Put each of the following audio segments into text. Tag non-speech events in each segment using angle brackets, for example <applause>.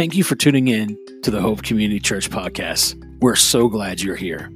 Thank you for tuning in to the Hope Community Church podcast. We're so glad you're here.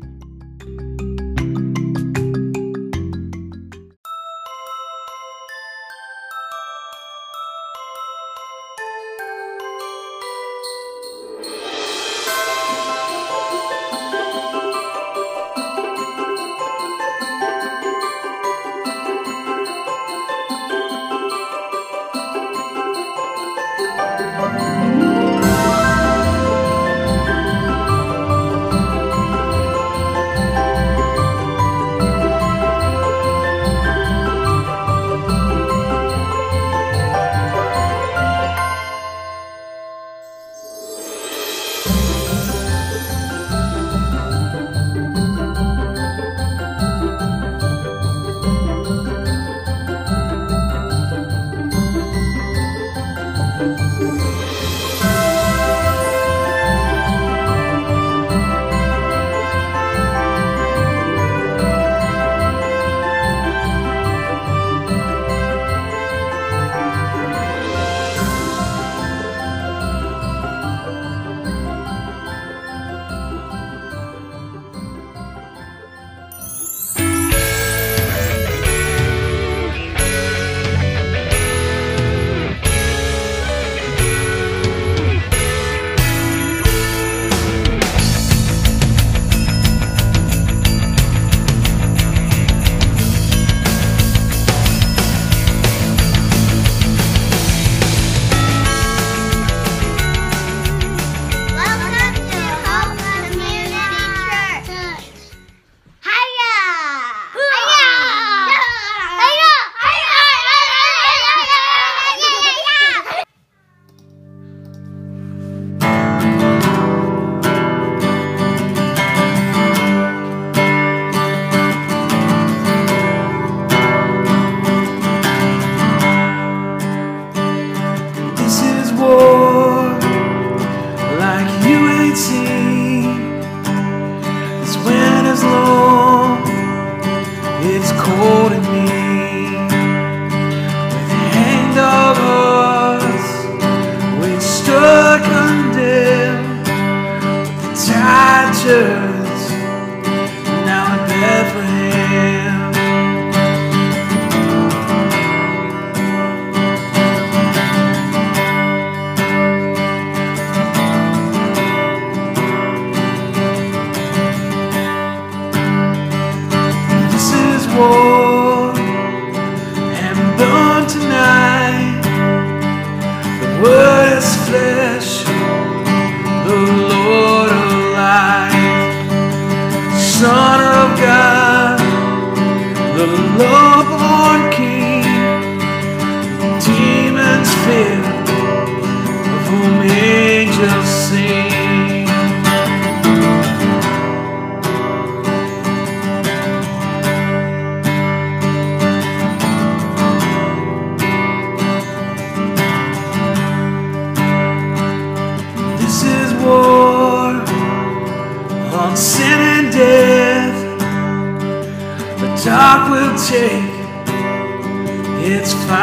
This flesh.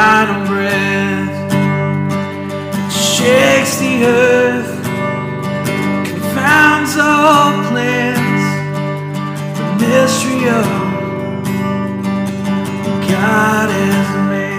final breath shakes the earth, confounds all plans, the mystery of God is man.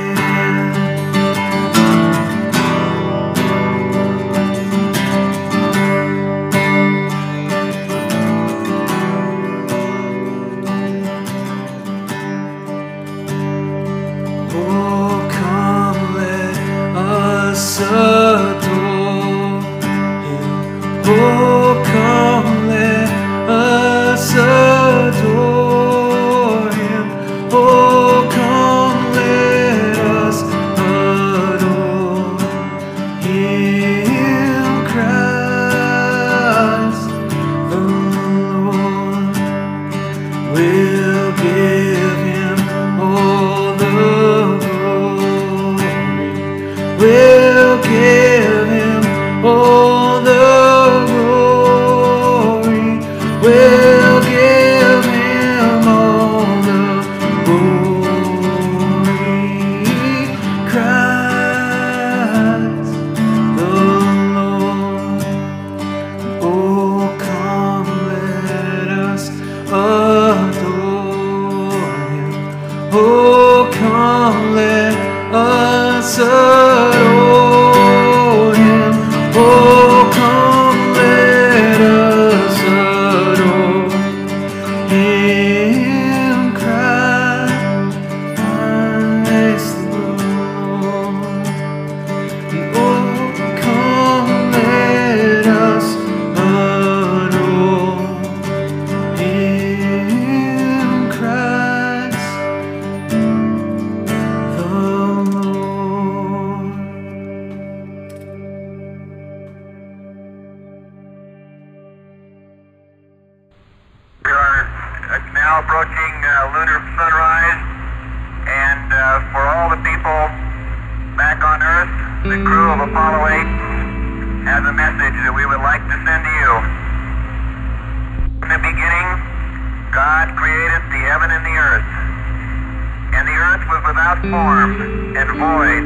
Form and void,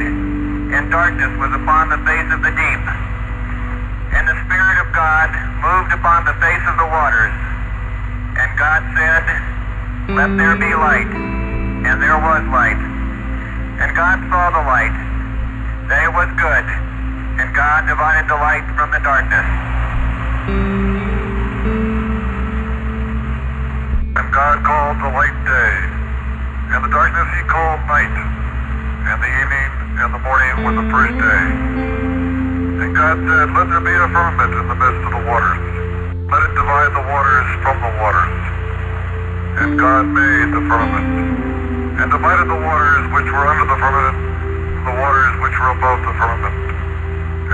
and darkness was upon the face of the deep. And the Spirit of God moved upon the face of the waters. And God said, Let there be light. And there was light. And God saw the light, that it was good. And God divided the light from the darkness. And God called the light day, and the darkness he called night, and the evening and the morning was the first day. And God said, Let there be a firmament in the midst of the waters. Let it divide the waters from the waters. And God made the firmament, and divided the waters which were under the firmament from the waters which were above the firmament.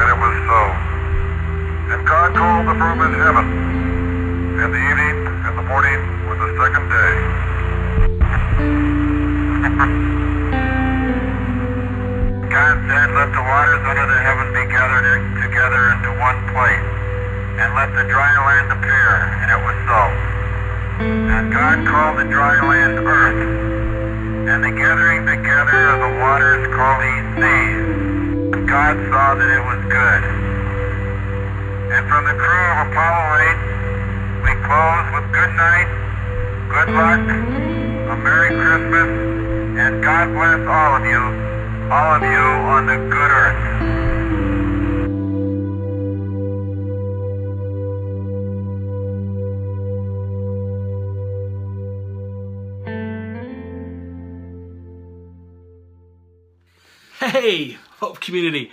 And it was so. And God called the firmament heaven, and the evening and the morning was the second day. God said, Let the waters under the heaven be gathered in- together into one place, and let the dry land appear. And it was so. And God called the dry land earth, and the gathering together of the waters called he seas. And God saw that it was good. And from the crew of Apollo 8, we close with good night, good luck, a Merry Christmas, and God bless all of you, all of you on the good earth. Hey, Hope Community.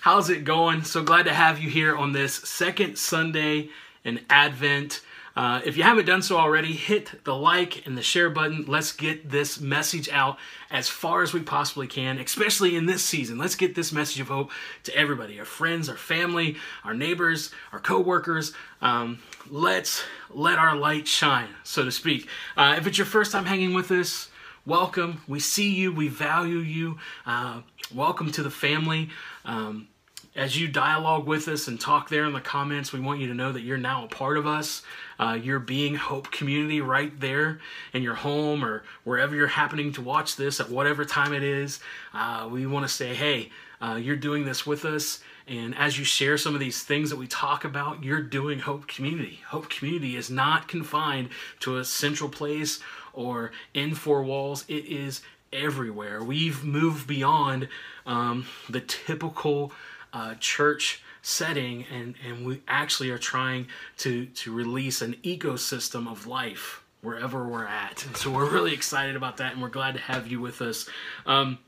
How's it going? So glad to have you here on this second Sunday in Advent. Uh, if you haven't done so already, hit the like and the share button. Let's get this message out as far as we possibly can, especially in this season. Let's get this message of hope to everybody our friends, our family, our neighbors, our coworkers. Um, let's let our light shine, so to speak. Uh, if it's your first time hanging with us, welcome. We see you, we value you. Uh, welcome to the family. Um, as you dialogue with us and talk there in the comments, we want you to know that you're now a part of us. Uh, you're being Hope Community right there in your home or wherever you're happening to watch this at whatever time it is. Uh, we want to say, hey, uh, you're doing this with us. And as you share some of these things that we talk about, you're doing Hope Community. Hope Community is not confined to a central place or in four walls, it is everywhere. We've moved beyond um, the typical uh, church setting and, and we actually are trying to, to release an ecosystem of life wherever we're at. And so we're really excited about that and we're glad to have you with us. Um,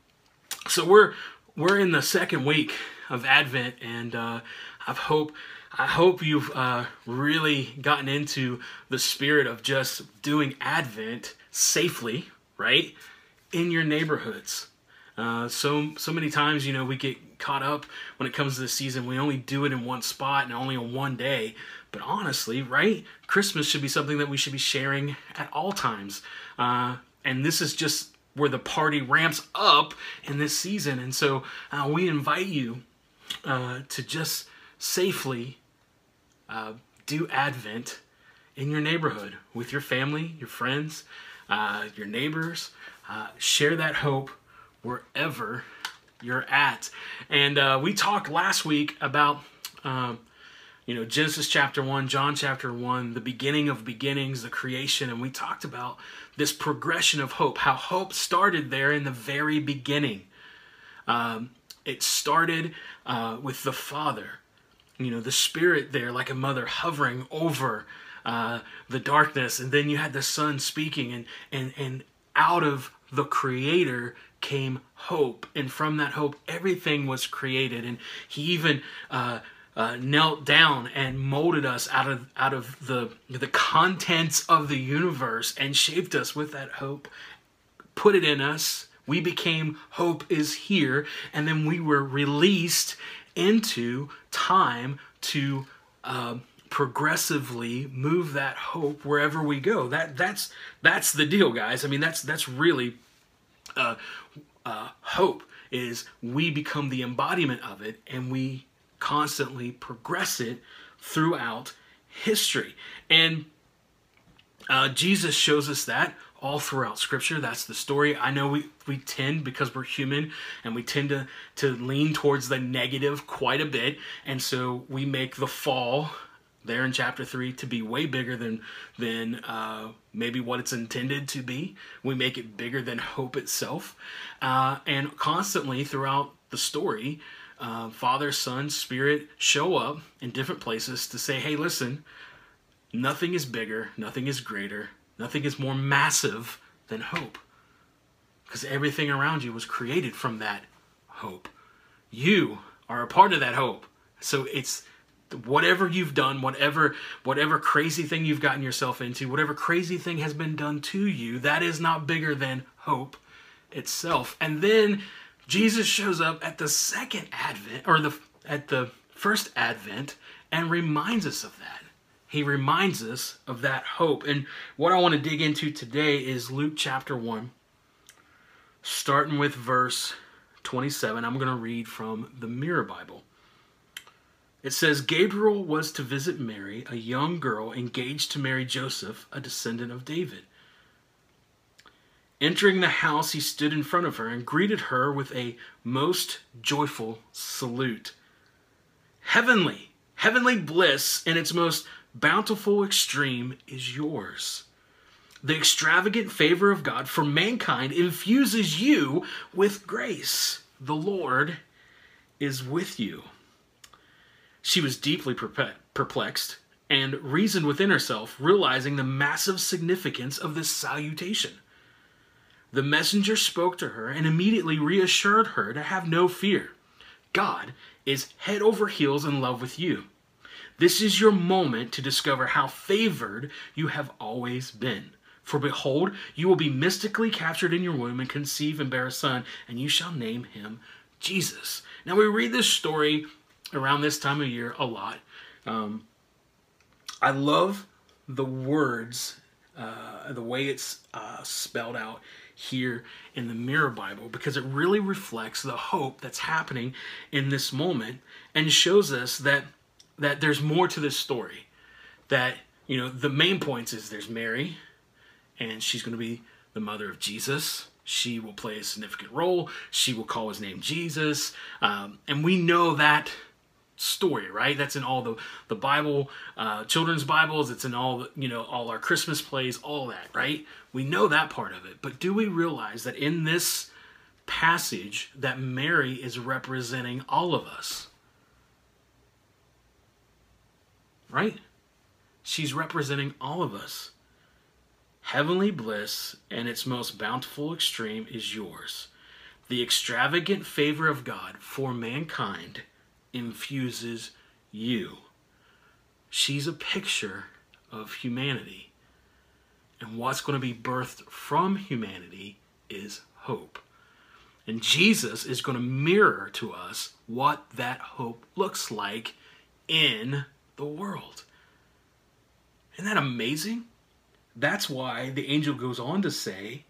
so we're we're in the second week of Advent, and uh, I hope I hope you've uh, really gotten into the spirit of just doing Advent safely, right, in your neighborhoods. Uh, so so many times, you know, we get caught up when it comes to the season. We only do it in one spot and only on one day. But honestly, right, Christmas should be something that we should be sharing at all times. Uh, and this is just where the party ramps up in this season. And so uh, we invite you uh, to just safely uh, do Advent in your neighborhood with your family, your friends, uh, your neighbors. Uh, share that hope wherever you're at. And uh, we talked last week about. Um, you know, Genesis chapter 1, John chapter 1, the beginning of beginnings, the creation, and we talked about this progression of hope, how hope started there in the very beginning. Um, it started uh, with the Father, you know, the Spirit there, like a mother hovering over uh, the darkness, and then you had the Son speaking, and and and out of the Creator came hope, and from that hope, everything was created, and He even uh, uh, knelt down and molded us out of out of the the contents of the universe and shaped us with that hope, put it in us. We became hope is here, and then we were released into time to uh, progressively move that hope wherever we go. That that's that's the deal, guys. I mean, that's that's really uh, uh, hope is we become the embodiment of it and we constantly progress it throughout history. And uh, Jesus shows us that all throughout Scripture. That's the story. I know we, we tend, because we're human, and we tend to, to lean towards the negative quite a bit. And so we make the fall there in chapter 3 to be way bigger than than uh, maybe what it's intended to be. We make it bigger than hope itself. Uh, and constantly throughout the story uh, father son spirit show up in different places to say hey listen nothing is bigger nothing is greater nothing is more massive than hope. Because everything around you was created from that hope. You are a part of that hope. So it's whatever you've done whatever whatever crazy thing you've gotten yourself into whatever crazy thing has been done to you that is not bigger than hope itself. And then jesus shows up at the second advent or the at the first advent and reminds us of that. He reminds us of that hope. And what i want to dig into today is luke chapter 1 starting with verse 27 i'm going to read from the mirror bible it says Gabriel was to visit Mary, a young girl engaged to marry Joseph, a descendant of David. Entering the house, he stood in front of her and greeted her with a most joyful salute. Heavenly, heavenly bliss in its most bountiful extreme is yours. The extravagant favor of God for mankind infuses you with grace. The Lord is with you. She was deeply perplexed and reasoned within herself, realizing the massive significance of this salutation. The messenger spoke to her and immediately reassured her to have no fear. God is head over heels in love with you. This is your moment to discover how favored you have always been. For behold, you will be mystically captured in your womb and conceive and bear a son, and you shall name him Jesus. Now we read this story around this time of year a lot. Um, I love the words, uh, the way it's uh, spelled out here in the Mirror Bible because it really reflects the hope that's happening in this moment and shows us that that there's more to this story. That you know the main points is there's Mary, and she's going to be the mother of Jesus. She will play a significant role. She will call his name Jesus, um, and we know that story, right? That's in all the the Bible, uh, children's Bibles. It's in all you know all our Christmas plays, all that, right? We know that part of it, but do we realize that in this passage that Mary is representing all of us, right? She's representing all of us. Heavenly bliss and its most bountiful extreme is yours. The extravagant favor of God for mankind infuses you. She's a picture of humanity. And what's going to be birthed from humanity is hope. And Jesus is going to mirror to us what that hope looks like in the world. Isn't that amazing? That's why the angel goes on to say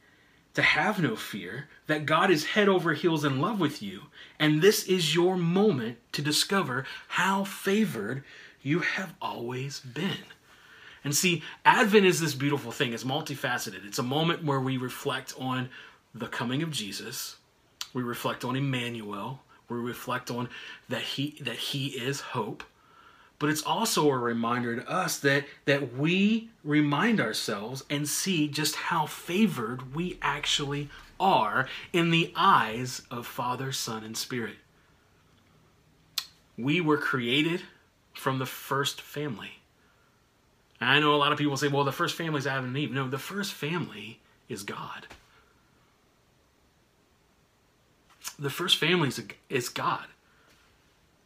to have no fear, that God is head over heels in love with you, and this is your moment to discover how favored you have always been. And see, Advent is this beautiful thing. It's multifaceted. It's a moment where we reflect on the coming of Jesus. We reflect on Emmanuel. We reflect on that he that he is hope but it's also a reminder to us that that we remind ourselves and see just how favored we actually are in the eyes of Father, Son, and Spirit. We were created from the first family. I know a lot of people say, well, the first family is Adam and Eve. No, the first family is God. The first family is God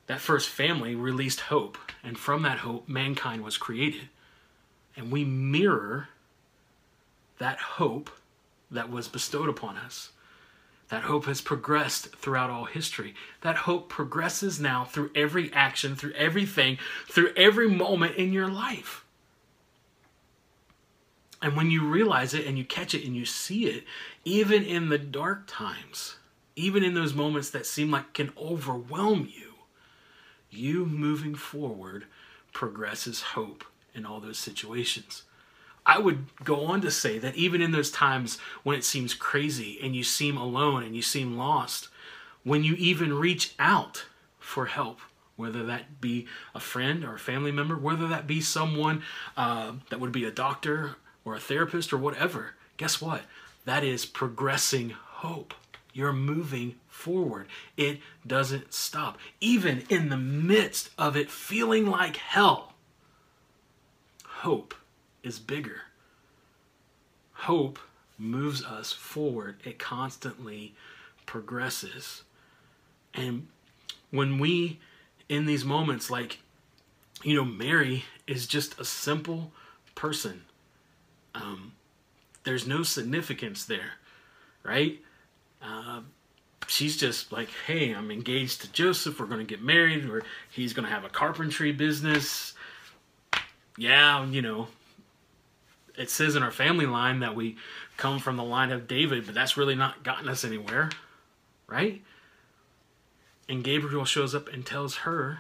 that first family released hope, and from that hope, mankind was created. And we mirror that hope that was bestowed upon us. That hope has progressed throughout all history. That hope progresses now through every action, through everything, through every moment in your life. And when you realize it and you catch it and you see it, even in the dark times, even in those moments that seem like can overwhelm you, you moving forward progresses hope in all those situations. I would go on to say that even in those times when it seems crazy and you seem alone and you seem lost, when you even reach out for help, whether that be a friend or a family member, whether that be someone uh, that would be a doctor or a therapist or whatever, guess what? That is progressing hope. You're moving forward. It doesn't stop. Even in the midst of it feeling like hell, hope is bigger. Hope moves us forward, it constantly progresses. And when we, in these moments, like, you know, Mary is just a simple person. Um, there's no significance there, right? Uh, she's just like, hey, I'm engaged to Joseph. We're going to get married, or he's going to have a carpentry business. Yeah, you know, it says in our family line that we come from the line of David, but that's really not gotten us anywhere, right? And Gabriel shows up and tells her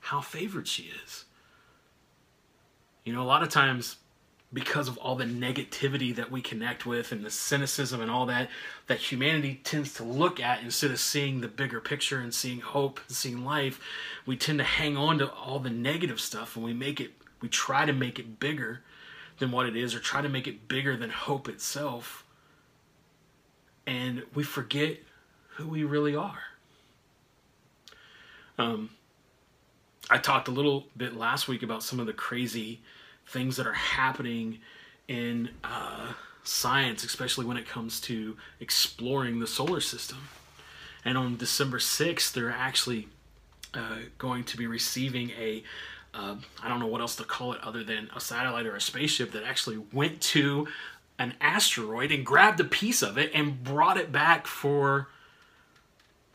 how favored she is. You know, a lot of times because of all the negativity that we connect with and the cynicism and all that that humanity tends to look at instead of seeing the bigger picture and seeing hope and seeing life we tend to hang on to all the negative stuff and we make it we try to make it bigger than what it is or try to make it bigger than hope itself. And we forget who we really are. Um, i talked a little bit last week about some of the crazy things that are happening in uh, science, especially when it comes to exploring the solar system. And on December 6th, they're actually uh, going to be receiving a uh, I don't know what else to call it other than a satellite or a spaceship that actually went to an asteroid and grabbed a piece of it and brought it back for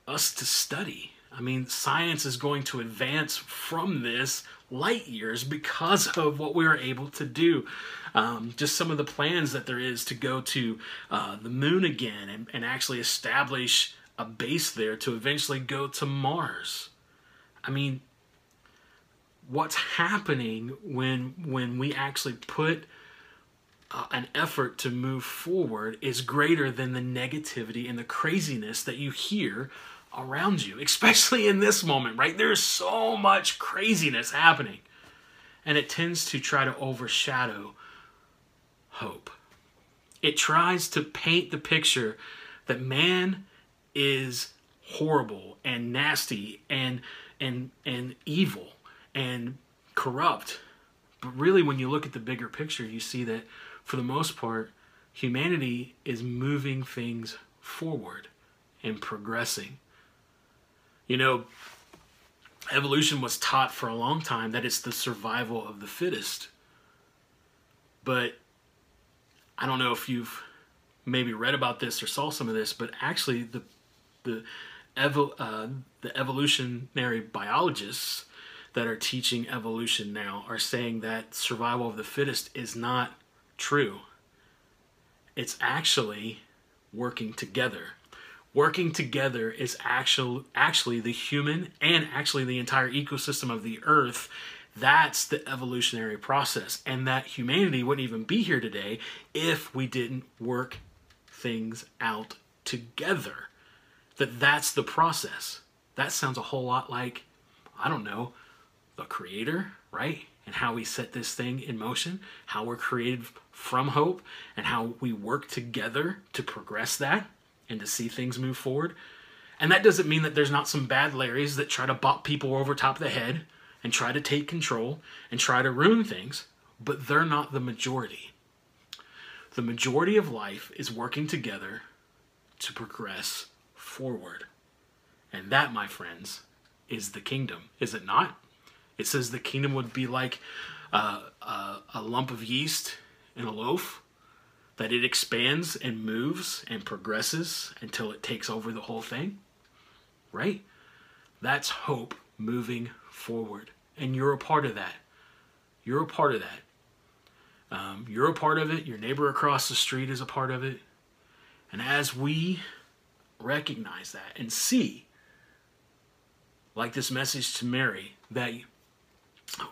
us to study. I mean, science is going to advance from this light years because <laughs> of what we were able to do. Um, just some of the plans that there is to go to uh, the moon again and, and actually establish a base there to eventually go to Mars. I mean, what's happening when when we actually put uh, an effort to move forward is greater than the negativity and the craziness that you hear around you, especially in this moment, right? There's so much craziness happening. And it tends to try to overshadow hope. It tries to paint the picture that man is horrible and nasty and and and evil and corrupt. But really when you look at the bigger picture, you see that for the most part humanity is moving things forward and progressing you know, evolution was taught for a long time that it's the survival of the fittest. But I don't know if you've maybe read about this or saw some of this, but actually the the evo, uh, the evolutionary biologists that are teaching evolution now are saying that survival of the fittest is not true. It's actually working together working together is actual, actually the human and actually the entire ecosystem of the earth. That's the evolutionary process. And that humanity wouldn't even be here today if we didn't work things out together. That that's the process. That sounds a whole lot like i don't know the creator right? And how we set this thing in motion how we're created from hope and how we work together to progress that and to see things move forward. And that doesn't mean that there's not some bad Larrys that try to bop people over top of the head and try to take control and try to ruin things, but they're not the majority. The majority of life is working together to progress forward. And that, my friends, is the kingdom, is it not? It says the kingdom would be like uh, uh, a lump of yeast in a loaf that it expands and moves and progresses until it takes over the whole thing, right? That's hope moving forward. And you're a part of that. You're a part of that. Um, you're a part of it. Your neighbor across the street is a part of it. And as we recognize that and see, like this message to Mary, that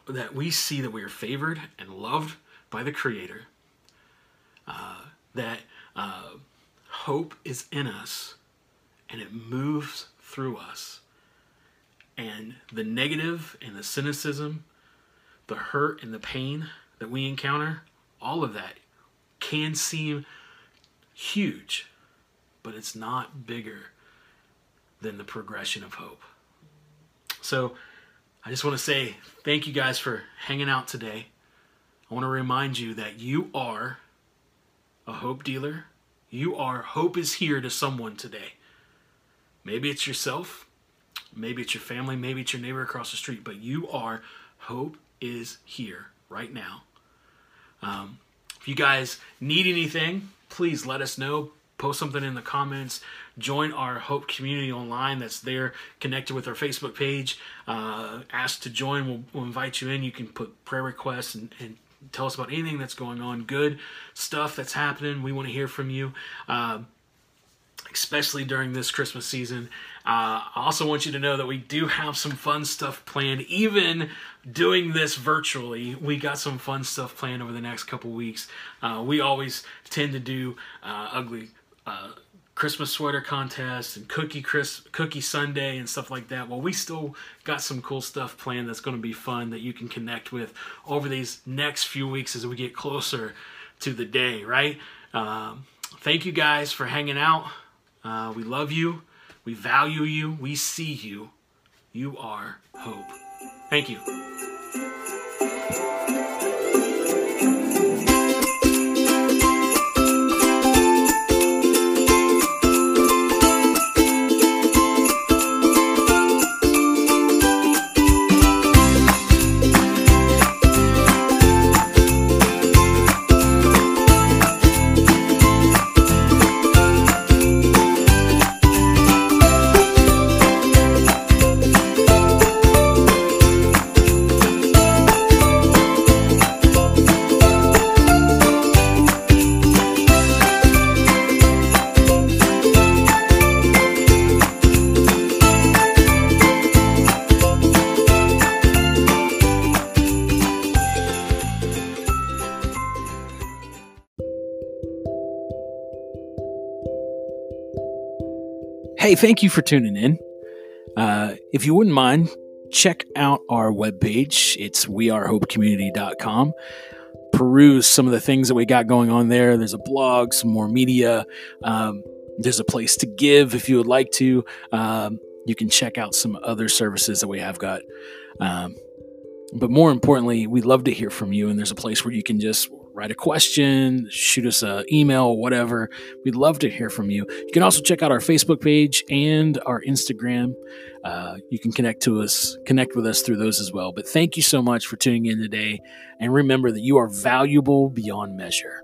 that we see that we are favored and loved by the Creator. Uh, that uh, hope is in us, and it moves through us. And the negative and the cynicism, the hurt and the pain that we encounter, all of that can seem huge, but it's not bigger than the progression of hope. So I just want to say thank you guys for hanging out today. I want to remind you that you are a hope dealer. You are, hope is here to someone today. Maybe it's yourself, maybe it's your family, maybe it's your neighbor across the street, but you are, hope is here right now. Um, if you guys need anything, please let us know. Post something in the comments. Join our Hope community online that's there, connected with our Facebook page. Uh, ask to join. We'll, we'll, invite you in. You can put prayer requests and, and, tell us about anything that's going on, good stuff that's happening. We want to hear from you. Uh, especially during this Christmas season. Uh, I also want you to know that we do have some fun stuff planned, even doing this virtually. We got some fun stuff planned over the next couple weeks. Uh, we always tend to do uh, ugly. Christmas sweater contest and cookie Chris cookie Sunday and stuff like that. Well, we still got some cool stuff planned that's going to be fun that you can connect with over these next few weeks as we get closer to the day. Right? Um, thank you guys for hanging out. Uh, we love you. We value you. We see you. You are hope. Thank you. Hey, thank you for tuning in. Uh, if you wouldn't mind, check out our webpage. It's wearehopecommunity.com. Peruse some of the things that we got going on there. There's a blog, some more media. Um, there's a place to give if you would like to. Um, you can check out some other services that we have got. Um, but more importantly, we love to hear from you, and there's a place where you can just write a question, shoot us an email, whatever. We'd love to hear from you. You can also check out our Facebook page and our Instagram. Uh, you can connect to us, connect with us through those as well. But thank you so much for tuning in today. And remember that you are valuable beyond measure.